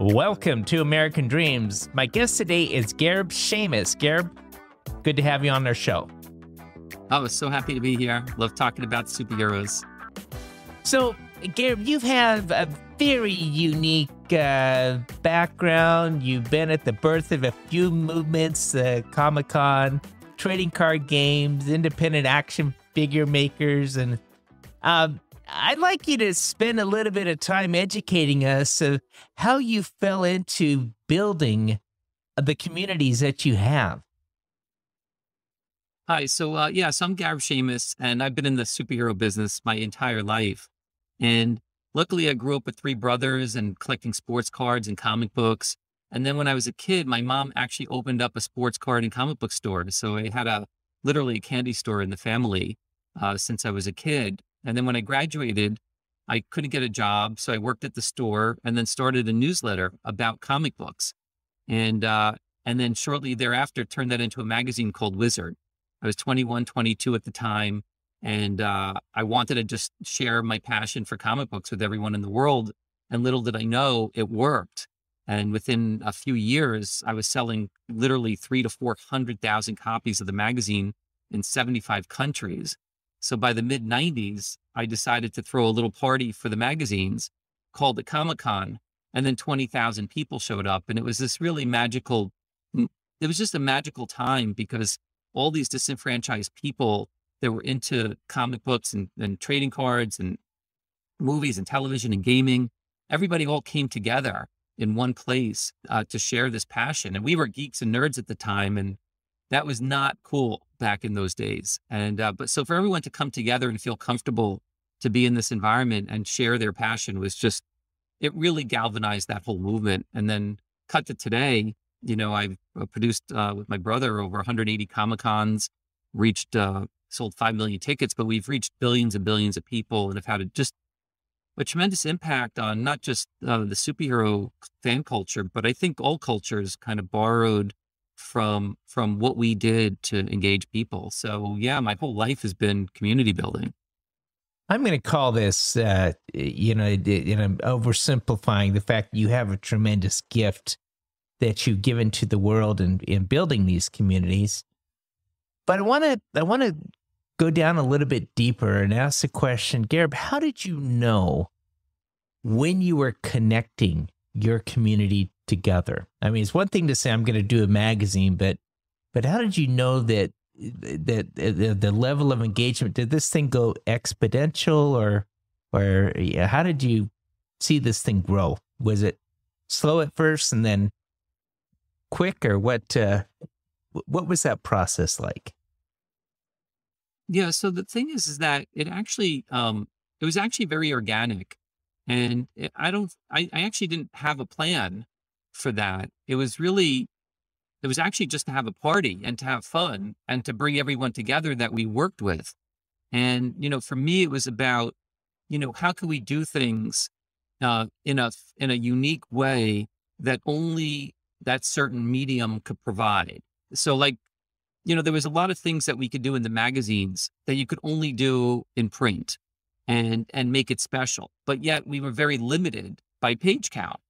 Welcome to American Dreams. My guest today is Gareb Shamus. Gareb, good to have you on our show. I was so happy to be here. Love talking about superheroes. So, Gareb, you have had a very unique uh, background. You've been at the birth of a few movements, uh, Comic Con, trading card games, independent action figure makers, and um, I'd like you to spend a little bit of time educating us of how you fell into building the communities that you have. Hi, so uh, yeah, so I'm Gareb Shamus, and I've been in the superhero business my entire life. And luckily, I grew up with three brothers and collecting sports cards and comic books. And then when I was a kid, my mom actually opened up a sports card and comic book store. So I had a literally a candy store in the family uh, since I was a kid. And then when I graduated, I couldn't get a job. So I worked at the store and then started a newsletter about comic books. And, uh, and then shortly thereafter, turned that into a magazine called Wizard. I was 21, 22 at the time. And uh, I wanted to just share my passion for comic books with everyone in the world. And little did I know it worked. And within a few years, I was selling literally three to 400,000 copies of the magazine in 75 countries. So by the mid 90s, I decided to throw a little party for the magazines called the Comic Con. And then 20,000 people showed up. And it was this really magical, it was just a magical time because all these disenfranchised people that were into comic books and, and trading cards and movies and television and gaming, everybody all came together in one place uh, to share this passion. And we were geeks and nerds at the time. And that was not cool back in those days. And uh, but so for everyone to come together and feel comfortable to be in this environment and share their passion was just it really galvanized that whole movement. And then cut to today, you know, I've uh, produced uh, with my brother over 180 Comic Cons, reached uh, sold five million tickets, but we've reached billions and billions of people and have had a, just a tremendous impact on not just uh, the superhero fan culture, but I think all cultures kind of borrowed from from what we did to engage people. So yeah, my whole life has been community building. I'm going to call this, uh, you know, and I'm oversimplifying the fact that you have a tremendous gift that you've given to the world in, in building these communities. But I want to, I want to go down a little bit deeper and ask the question, Gareb, how did you know when you were connecting your community together? I mean, it's one thing to say I'm going to do a magazine, but but how did you know that that the, the level of engagement did this thing go exponential or or yeah, how did you see this thing grow? Was it slow at first and then quick, or what? Uh, what was that process like? Yeah. So the thing is, is that it actually, um, it was actually very organic. And I don't, I, I actually didn't have a plan for that. It was really, it was actually just to have a party and to have fun and to bring everyone together that we worked with. And, you know, for me, it was about, you know, how can we do things uh, in a, in a unique way that only that certain medium could provide. So like, you know, there was a lot of things that we could do in the magazines that you could only do in print and and make it special. But yet we were very limited by page count.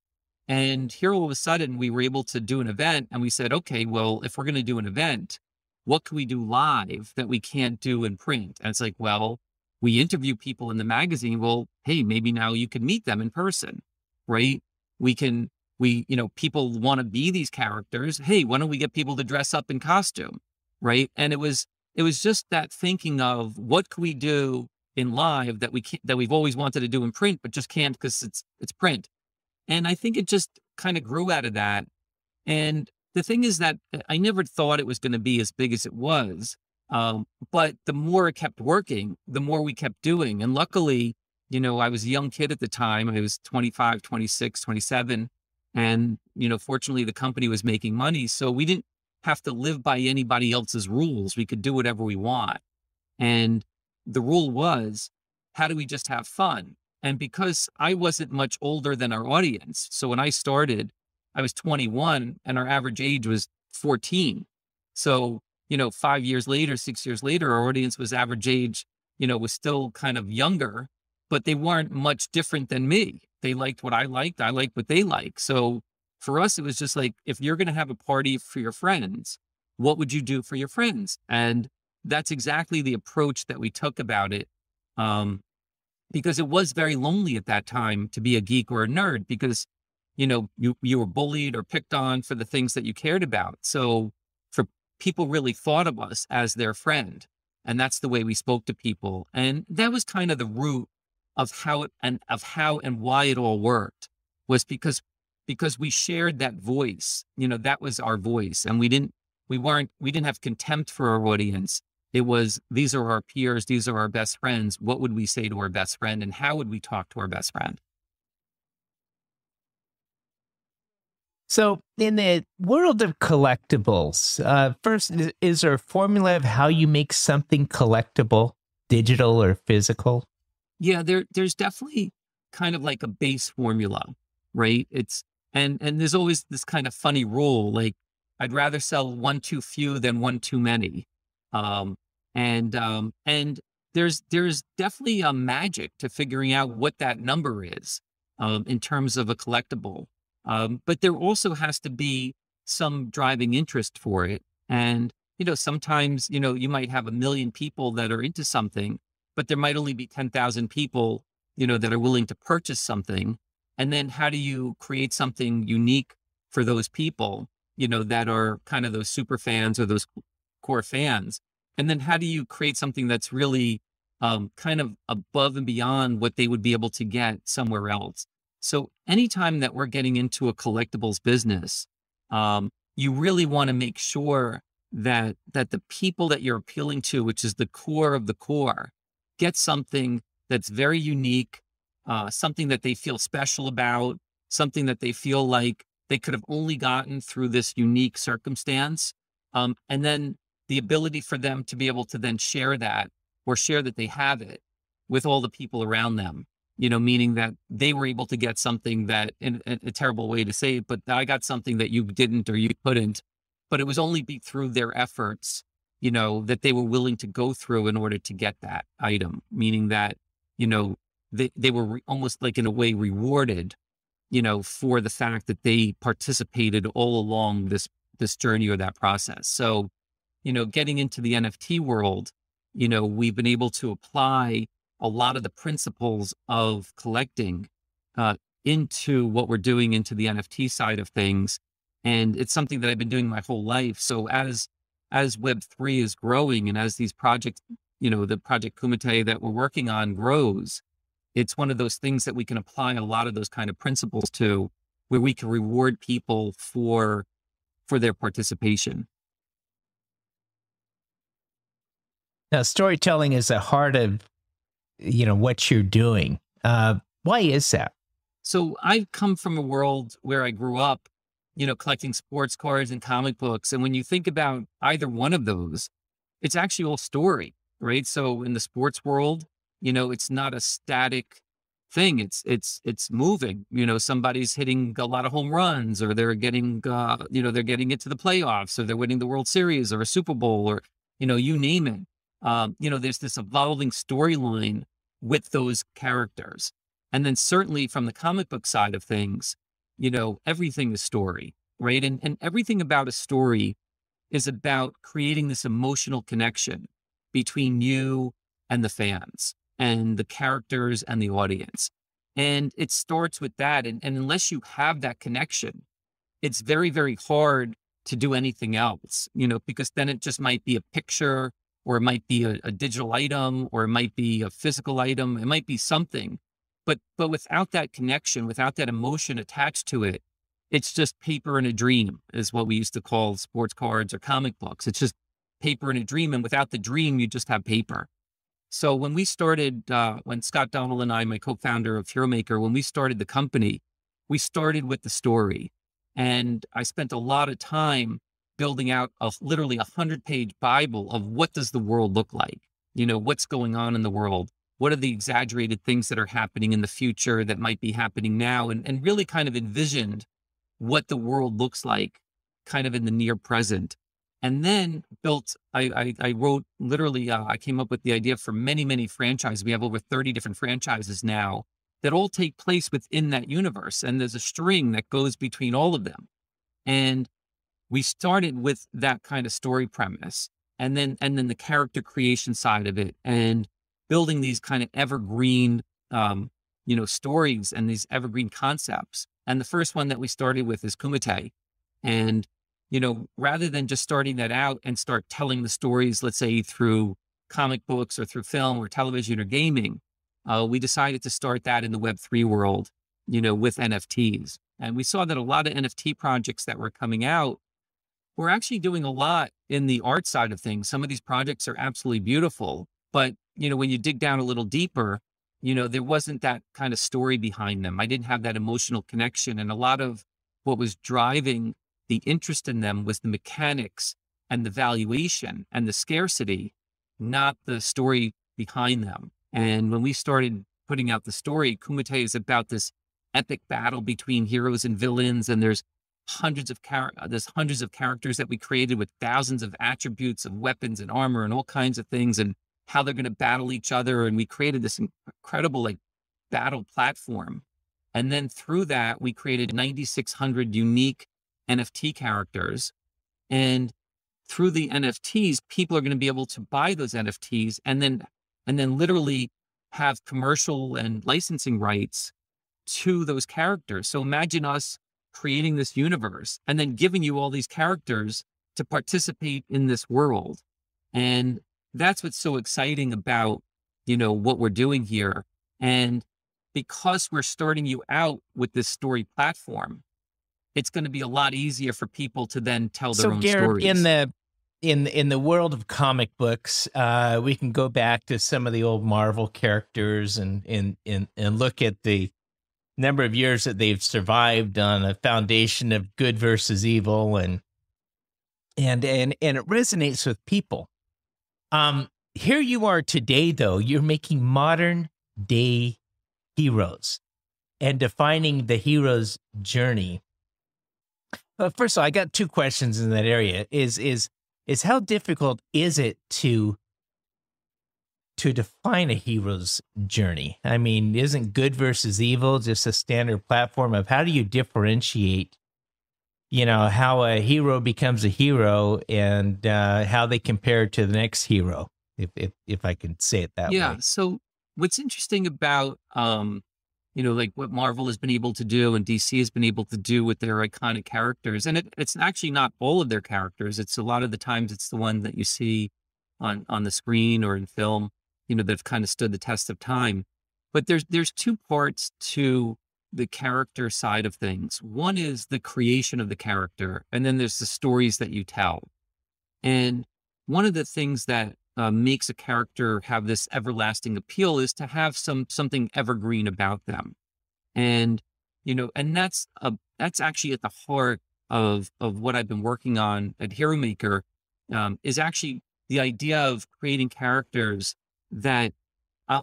And here all of a sudden we were able to do an event and we said, okay, well, if we're going to do an event, what can we do live that we can't do in print? And it's like, well, we interview people in the magazine. Well, hey, maybe now you can meet them in person, right? We can, we, you know, people want to be these characters. Hey, why don't we get people to dress up in costume? Right. And it was, it was just that thinking of what can we do in live that we can't, that we've always wanted to do in print, but just can't because it's it's print. And I think it just kind of grew out of that. And the thing is that uh, I never thought it was going to be as big as it was. Um, but the more it kept working, the more we kept doing. And luckily, you know, I was a young kid at the time. I was 25, 26, 27. And, you know, fortunately, the company was making money. So we didn't have to live by anybody else's rules. We could do whatever we want. And the rule was, how do we just have fun? And because I wasn't much older than our audience, so when I started, I was 21 and our average age was 14. So, you know, five years later, six years later, our audience was average age, you know, was still kind of younger, but they weren't much different than me. they liked what I liked. I liked what they liked. So for us, it was just like, if you're going to have a party for your friends, what would you do for your friends? And that's exactly the approach that we took about it. Um, because it was very lonely at that time to be a geek or a nerd because, you know, you, you were bullied or picked on for the things that you cared about. So for people really thought of us as their friend. And that's the way we spoke to people. And that was kind of the root of how it and of how and why it all worked was because because we shared that voice. You know, that was our voice. And we didn't we weren't we didn't have contempt for our audience. It was these are our peers, these are our best friends. What would we say to our best friend and how would we talk to our best friend? So, in the world of collectibles, uh, first, is, there a formula of how you make something collectible, digital or physical? Yeah, there, there's definitely kind of like a base formula, right? It's and and there's always this kind of funny rule, like I'd rather sell one too few than one too many, um, and um, and there's there's definitely a magic to figuring out what that number is um, in terms of a collectible. Um, but there also has to be some driving interest for it. And, you know, sometimes, you know, you might have a million people that are into something, but there might only be 10,000 people, you know, that are willing to purchase something. And then how do you create something unique for those people, you know, that are kind of those super fans or those core fans? And then how do you create something that's really um, kind of above and beyond what they would be able to get somewhere else? So anytime that we're getting into a collectibles business, um, you really want to make sure that that the people that you're appealing to, which is the core of the core, get something that's very unique, uh, something that they feel special about, something that they feel like they could have only gotten through this unique circumstance, um, and then the ability for them to be able to then share that or share that they have it with all the people around them you know, meaning that they were able to get something that, in, in a terrible way to say it, but I got something that you didn't or you couldn't, but it was only be through their efforts, you know, that they were willing to go through in order to get that item, meaning that, you know, they, they were re- almost like in a way rewarded, you know, for the fact that they participated all along this, this journey or that process. So, you know, getting into the NFT world, you know, we've been able to apply a lot of the principles of collecting uh, into what we're doing into the NFT side of things. And it's something that I've been doing my whole life. So as as Web three is growing and as these projects, you know, the project Kumite that we're working on grows, it's one of those things that we can apply a lot of those kind of principles to where we can reward people for for their participation. Now, storytelling is the heart of you know what you're doing. Uh, why is that? So I've come from a world where I grew up, you know, collecting sports cards and comic books. And when you think about either one of those, it's actually all story, right? So in the sports world, you know, it's not a static thing. It's it's it's moving. You know, somebody's hitting a lot of home runs, or they're getting, uh, you know, they're getting into the playoffs, or they're winning the World Series, or a Super Bowl, or you know, you name it. Um, you know, there's this evolving storyline with those characters. And then certainly from the comic book side of things, you know, everything is story, right? And, and everything about a story is about creating this emotional connection between you and the fans and the characters and the audience. And it starts with that. And, and unless you have that connection, it's very, very hard to do anything else, you know, because then it just might be a picture or it might be a, a digital item, or it might be a physical item. It might be something, but but without that connection, without that emotion attached to it, it's just paper and a dream, is what we used to call sports cards or comic books. It's just paper and a dream, and without the dream, you just have paper. So when we started, uh, when Scott Donald and I, my co-founder of Hero Maker, when we started the company, we started with the story, and I spent a lot of time building out a literally a hundred page Bible of what does the world look like? You know, what's going on in the world? What are the exaggerated things that are happening in the future that might be happening now? And, and really kind of envisioned what the world looks like kind of in the near present. And then built, I, I, I wrote literally, uh, I came up with the idea for many, many franchises. We have over 30 different franchises now that all take place within that universe. And there's a string that goes between all of them. And we started with that kind of story premise and then and then the character creation side of it and building these kind of evergreen um, you know stories and these evergreen concepts. And the first one that we started with is kumite. And you know rather than just starting that out and start telling the stories let's say through comic books or through film or television or gaming uh, we decided to start that in the web3 world you know with nfts and we saw that a lot of nft projects that were coming out we're actually doing a lot in the art side of things. Some of these projects are absolutely beautiful, but you know, when you dig down a little deeper, you know, there wasn't that kind of story behind them. I didn't have that emotional connection. And a lot of what was driving the interest in them was the mechanics and the valuation and the scarcity, not the story behind them. And when we started putting out the story, Kumite is about this epic battle between heroes and villains, and there's hundreds of char- uh, there's hundreds of characters that we created with thousands of attributes of weapons and armor and all kinds of things and how they're going to battle each other and we created this incredible like battle platform. And then through that we created 9600 unique nft characters. And through the nfts people are going to be able to buy those nfts and then and then literally have commercial and licensing rights to those characters. So imagine us creating this universe and then giving you all these characters to participate in this world. And that's what's so exciting about, you know, what we're doing here. And because we're starting you out with this story platform, it's going to be a lot easier for people to then tell their so, own Garrett, stories. In the in in the world of comic books, uh, we can go back to some of the old Marvel characters and and and, and look at the number of years that they've survived on a foundation of good versus evil and and and and it resonates with people. Um here you are today though. You're making modern day heroes and defining the hero's journey. Well, first of all i got two questions in that area. Is is is how difficult is it to to define a hero's journey. I mean, isn't good versus evil just a standard platform of how do you differentiate, you know, how a hero becomes a hero and uh, how they compare to the next hero, if if if I can say it that yeah, way. Yeah. So what's interesting about um, you know, like what Marvel has been able to do and DC has been able to do with their iconic characters, and it, it's actually not all of their characters. It's a lot of the times it's the one that you see on on the screen or in film you know, that have kind of stood the test of time. But there's there's two parts to the character side of things. One is the creation of the character, and then there's the stories that you tell. And one of the things that uh, makes a character have this everlasting appeal is to have some something evergreen about them, and you know, and that's a that's actually at the heart of of what I've been working on at Hero Maker, um, is actually the idea of creating characters that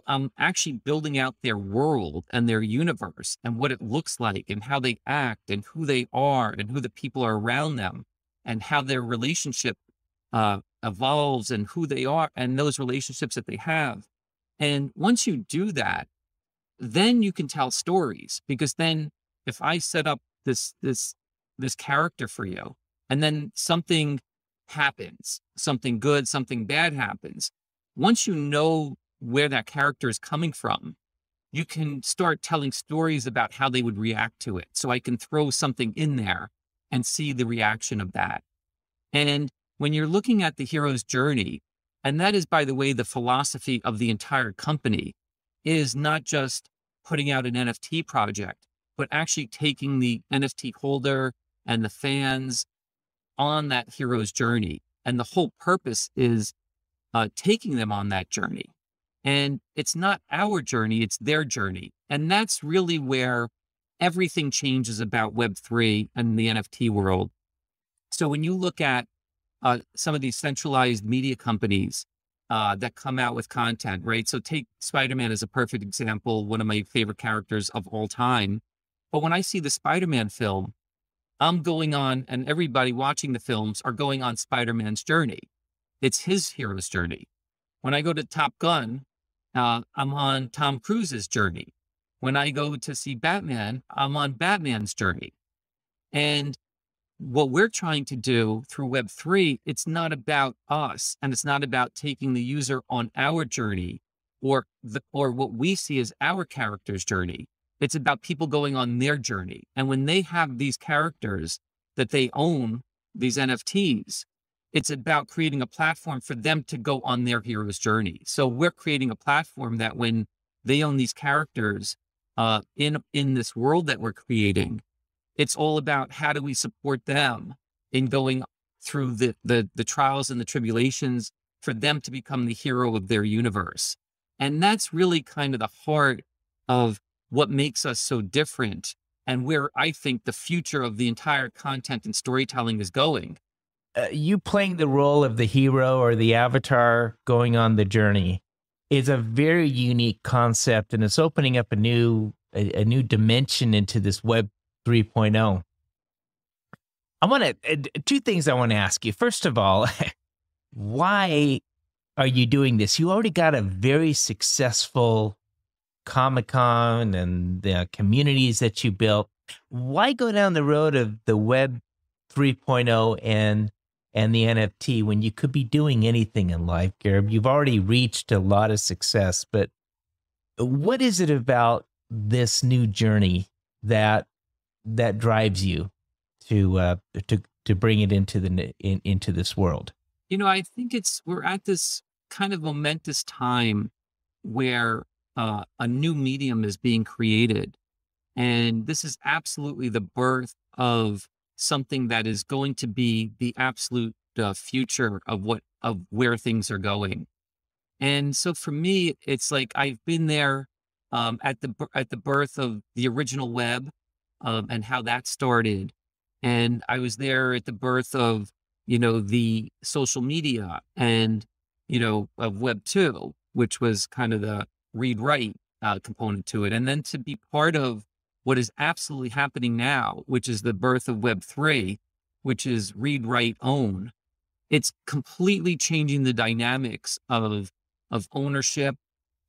I'm actually building out their world and their universe and what it looks like and how they act and who they are and who the people are around them and how their relationship uh, evolves and who they are and those relationships that they have. And once you do that, then you can tell stories because then if I set up this this this character for you and then something happens, something good, something bad happens, once you know where that character is coming from, you can start telling stories about how they would react to it. So I can throw something in there and see the reaction of that. And when you're looking at the hero's journey, and that is, by the way, the philosophy of the entire company is not just putting out an NFT project, but actually taking the NFT holder and the fans on that hero's journey. And the whole purpose is uh, taking them on that journey. And it's not our journey, it's their journey. And that's really where everything changes about Web3 and the NFT world. So when you look at uh, some of these centralized media companies uh, that come out with content, right? So take Spider Man as a perfect example, one of my favorite characters of all time. But when I see the Spider Man film, I'm going on, and everybody watching the films are going on Spider Man's journey. It's his hero's journey. When I go to Top Gun, uh, I'm on Tom Cruise's journey. when I go to see Batman, I'm on Batman's journey. And what we're trying to do through Web3, it's not about us and it's not about taking the user on our journey or the, or what we see as our character's journey. It's about people going on their journey. And when they have these characters that they own, these NFTs, it's about creating a platform for them to go on their hero's journey. So we're creating a platform that when they own these characters uh, in in this world that we're creating, it's all about how do we support them in going through the the, the trials and the tribulations for them to become the hero of their universe. And that's really kind of the heart of what makes us so different and where I think the future of the entire content and storytelling is going. Uh, you playing the role of the hero or the avatar going on the journey is a very unique concept and it's opening up a new a, a new dimension into this web 3.0 i want to uh, two things i want to ask you. First of all why are you doing this? You already got a very successful comic-con and the communities that you built. Why go down the road of the web 3.0 and and the NFT when you could be doing anything in life, Gareb. You've already reached a lot of success, but what is it about this new journey that that drives you to uh, to to bring it into the in, into this world? You know, I think it's we're at this kind of momentous time where uh, a new medium is being created, and this is absolutely the birth of something that is going to be the absolute uh, future of what of where things are going. And so for me, it's like I've been there um, at the at the birth of the original web um, and how that started, and I was there at the birth of you know the social media and you know of Web two, which was kind of the read write uh, component to it, and then to be part of what is absolutely happening now, which is the birth of Web3, which is read, write, own. It's completely changing the dynamics of, of ownership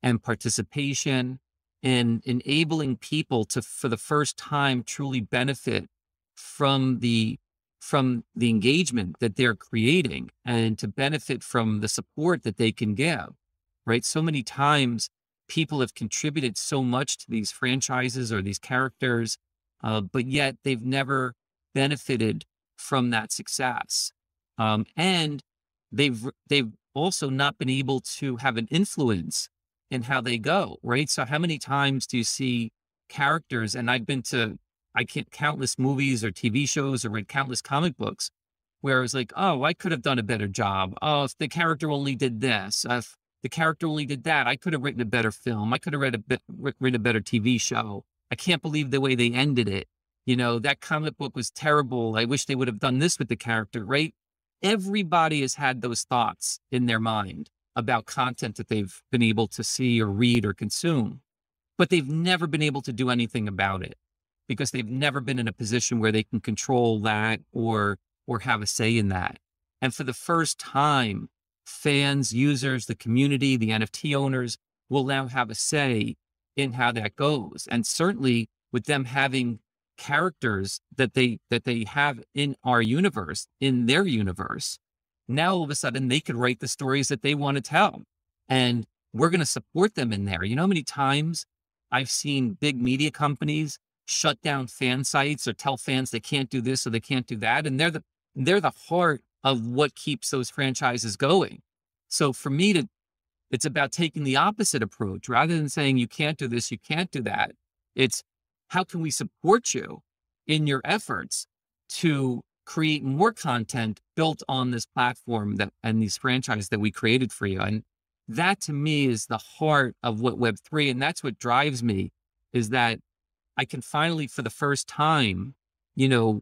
and participation and enabling people to, for the first time, truly benefit from the from the engagement that they're creating and to benefit from the support that they can give right so many times people have contributed so much to these franchises or these characters, uh, but yet they've never benefited from that success. Um, and they've they've also not been able to have an influence in how they go, right? So how many times do you see characters? And I've been to I can't countless movies or TV shows or read countless comic books where I was like, oh, I could have done a better job. Oh, if the character only did this, if the character only did that. I could have written a better film. I could have read a bit, written a better TV show. I can't believe the way they ended it. You know, that comic book was terrible. I wish they would have done this with the character, right? Everybody has had those thoughts in their mind about content that they've been able to see or read or consume, but they've never been able to do anything about it because they've never been in a position where they can control that or or have a say in that. And for the first time, fans, users, the community, the NFT owners will now have a say in how that goes. And certainly with them having characters that they that they have in our universe, in their universe, now all of a sudden they could write the stories that they want to tell. And we're going to support them in there. You know how many times I've seen big media companies shut down fan sites or tell fans they can't do this or they can't do that. And they're the they're the heart of what keeps those franchises going. So for me to, it's about taking the opposite approach rather than saying you can't do this, you can't do that. It's how can we support you in your efforts to create more content built on this platform that and these franchises that we created for you. And that to me is the heart of what Web3 and that's what drives me is that I can finally for the first time, you know,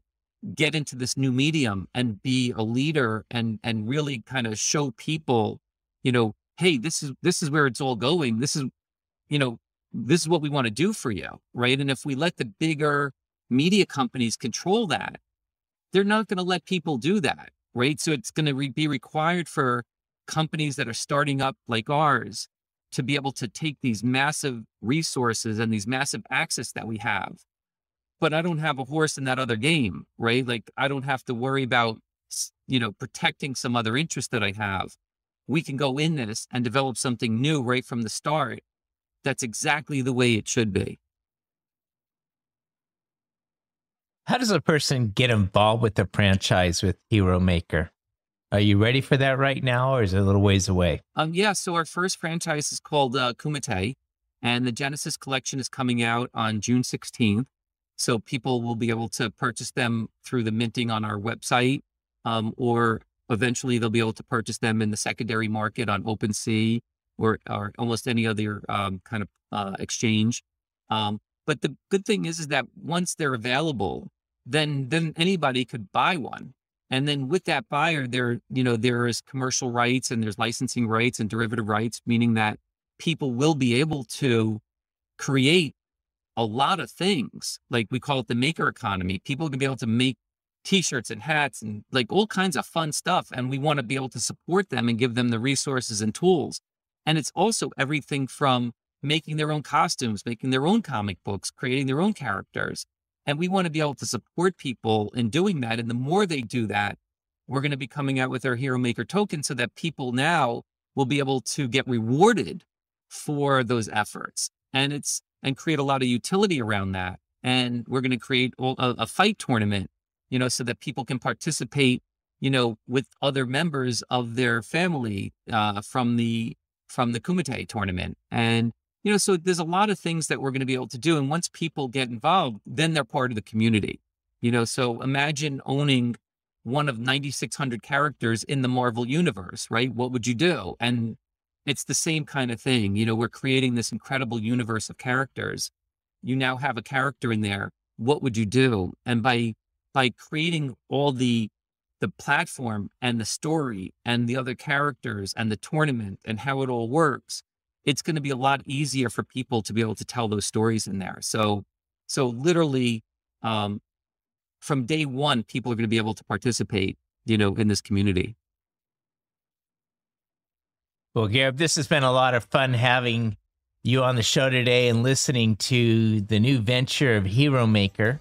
get into this new medium and be a leader and and really kind of show people you know hey this is this is where it's all going this is you know this is what we want to do for you right and if we let the bigger media companies control that they're not going to let people do that right so it's going to re- be required for companies that are starting up like ours to be able to take these massive resources and these massive access that we have. But I don't have a horse in that other game, right? Like I don't have to worry about, you know, protecting some other interest that I have. We can go in this and develop something new right from the start. That's exactly the way it should be. How does a person get involved with the franchise with Hero Maker? Are you ready for that right now, or is it a little ways away? Um, yeah. So our first franchise is called uh, Kumite, and the Genesis collection is coming out on June 16th. So people will be able to purchase them through the minting on our website, um, or eventually they'll be able to purchase them in the secondary market on OpenSea or, or almost any other um, kind of uh, exchange. Um, but the good thing is, is that once they're available, then then anybody could buy one. And then with that buyer, there, you know, there is commercial rights and there's licensing rights and derivative rights, meaning that people will be able to create a lot of things. Like we call it the maker economy. People can be able to make t-shirts and hats and like all kinds of fun stuff. And we want to be able to support them and give them the resources and tools. And it's also everything from making their own costumes, making their own comic books, creating their own characters, and we want to be able to support people in doing that. And the more they do that, we're going to be coming out with our Hero Maker token so that people now will be able to get rewarded for those efforts. And it's, and create a lot of utility around that. And we're going to create a, a fight tournament, you know, so that people can participate, you know, with other members of their family uh, from the, from the Kumite tournament. And you know, so there's a lot of things that we're going to be able to do. And once people get involved, then they're part of the community. You know, so imagine owning one of 9,600 characters in the Marvel universe, right? What would you do? And it's the same kind of thing. You know, we're creating this incredible universe of characters. You now have a character in there. What would you do? And by by creating all the the platform and the story and the other characters and the tournament and how it all works, it's going to be a lot easier for people to be able to tell those stories in there. So, so literally, um, from day one, people are going to be able to participate, you know, in this community. Well, Gareb, this has been a lot of fun having you on the show today and listening to the new venture of Hero Maker.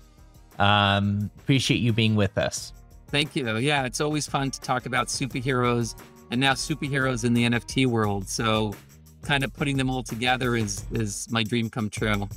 Um, appreciate you being with us. Thank you. Yeah, it's always fun to talk about superheroes and now superheroes in the NFT world. So kind of putting them all together is is my dream come true.